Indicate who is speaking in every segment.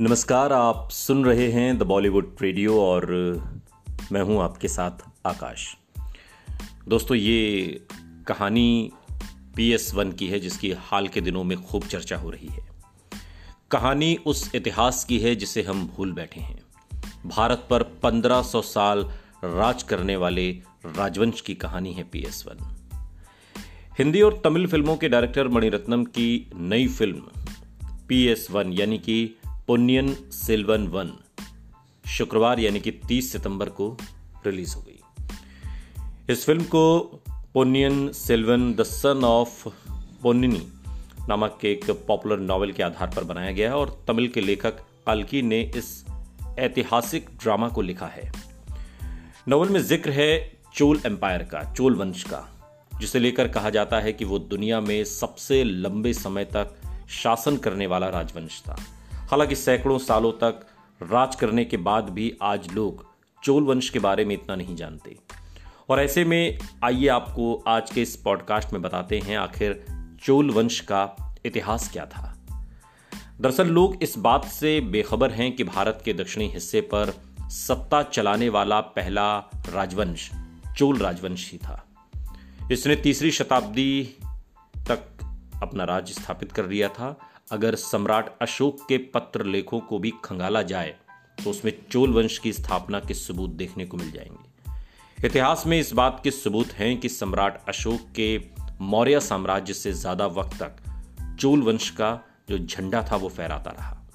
Speaker 1: नमस्कार, आप सुन रहे हैं द बॉलीवुड रेडियो और मैं हूँ आपके साथ आकाश। दोस्तों, ये कहानी पी एस वन की है, जिसकी हाल के दिनों में खूब चर्चा हो रही है। कहानी उस इतिहास की है जिसे हम भूल बैठे हैं। भारत पर 1500 साल राज करने वाले राजवंश की कहानी है पी एस वन। हिंदी और तमिल फ़िल्मों के डायरेक्टर मणिरत्नम की नई फ़िल्म पी एस वन, यानी कि पुन्यन सिल्वन वन शुक्रवार यानी कि 30 सितंबर को रिलीज़ हो गई। इस फ़िल्म को पुन्यन सिल्वन द सन ऑफ़ पोन्निनी नामक एक पॉपुलर नॉवेल के आधार पर बनाया गया है और तमिल के लेखक कल्की ने इस ऐतिहासिक ड्रामा को लिखा है। नॉवल में ज़िक्र है चोल एम्पायर का, चोल वंश का, जिसे लेकर कहा जाता है कि वो दुनिया में सबसे लंबे समय तक शासन करने वाला राजवंश था। हालाँकि सैकड़ों सालों तक राज करने के बाद भी आज लोग चोल वंश के बारे में इतना नहीं जानते। और ऐसे में आइए आपको आज के इस पॉडकास्ट में बताते हैं आखिर चोल वंश का इतिहास क्या था। दरअसल लोग इस बात से बेखबर हैं कि भारत के दक्षिणी हिस्से पर सत्ता चलाने वाला पहला राजवंश, चोल राजवंश ही था। इसने तीसरी शताब्दी तक अपना राज्य स्थापित कर लिया था। अगर सम्राट अशोक के पत्र लेखों को भी खंगाला जाए तो उसमें चोल वंश की स्थापना के सबूत देखने को मिल जाएँगे। इतिहास में इस बात के सबूत हैं कि सम्राट अशोक के मौर्य साम्राज्य से ज़्यादा वक्त तक चोल वंश का जो झंडा था वो फहराता रहा।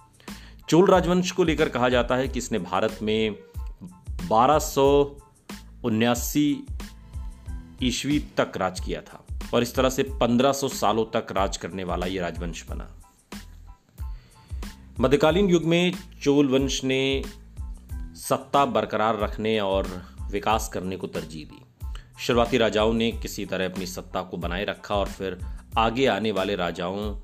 Speaker 1: चोल राजवंश को लेकर कहा जाता है कि इसने भारत में बारह ईस्वी तक राज किया था और इस तरह से 1500 सालों तक राज करने वाला यह राजवंश बना। मध्यकालीन युग में चोल वंश ने सत्ता बरकरार रखने और विकास करने को तरजीह दी। शुरुआती राजाओं ने किसी तरह अपनी सत्ता को बनाए रखा और फिर आगे आने वाले राजाओं,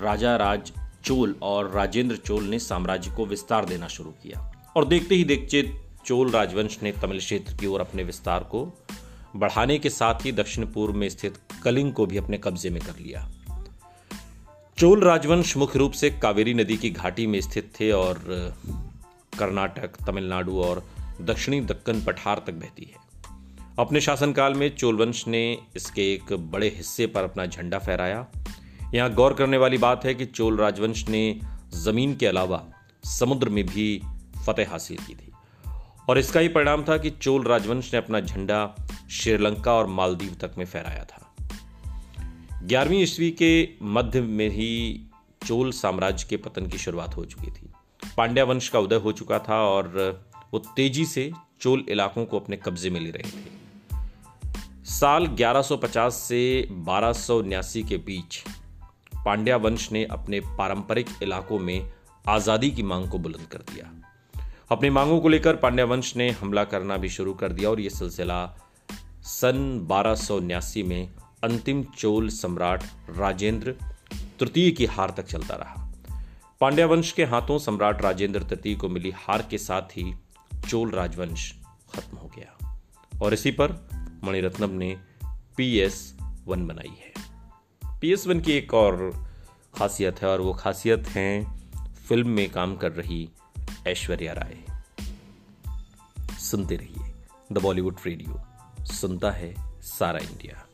Speaker 1: राजा राज चोल और राजेंद्र चोल ने साम्राज्य को विस्तार देना शुरू किया। और देखते ही देखते चोल राजवंश ने तमिल क्षेत्र की ओर अपने विस्तार को बढ़ाने के साथ ही दक्षिण पूर्व में स्थित कलिंग को भी अपने कब्जे में कर लिया। चोल राजवंश मुख्य रूप से कावेरी नदी की घाटी में स्थित थे और कर्नाटक, तमिलनाडु और दक्षिणी दक्कन पठार तक बहती है। अपने शासनकाल में चोल वंश ने इसके एक बड़े हिस्से पर अपना झंडा फहराया। यहाँ गौर करने वाली बात है कि चोल राजवंश ने ज़मीन के अलावा समुद्र में भी फतेह हासिल की थी। और इसका ही परिणाम था कि चोल राजवंश ने अपना झंडा श्रीलंका और मालदीव तक में फहराया था। ग्यारहवीं ईस्वी के मध्य में ही चोल साम्राज्य के पतन की शुरुआत हो चुकी थी। पांड्या वंश का उदय हो चुका था और वो तेज़ी से चोल इलाकों को अपने कब्जे में ले रहे थे। साल 1150 से बारह के बीच पांड्या वंश ने अपने पारंपरिक इलाकों में आज़ादी की मांग को बुलंद कर दिया। अपनी मांगों को लेकर पांड्या वंश ने हमला करना भी शुरू कर दिया और यह सिलसिला सन बारह में अंतिम चोल सम्राट राजेंद्र तृतीय की हार तक चलता रहा। पांड्या वंश के हाथों सम्राट राजेंद्र तृतीय को मिली हार के साथ ही चोल राजवंश खत्म हो गया। और इसी पर मणिरत्नम ने पी एस वन बनाई है। पी एस वन की एक और खासियत है और वो खासियत है फ़िल्म में काम कर रही ऐश्वर्या राय। सुनते रहिए द बॉलीवुड रेडियो। सुनता है सारा इंडिया।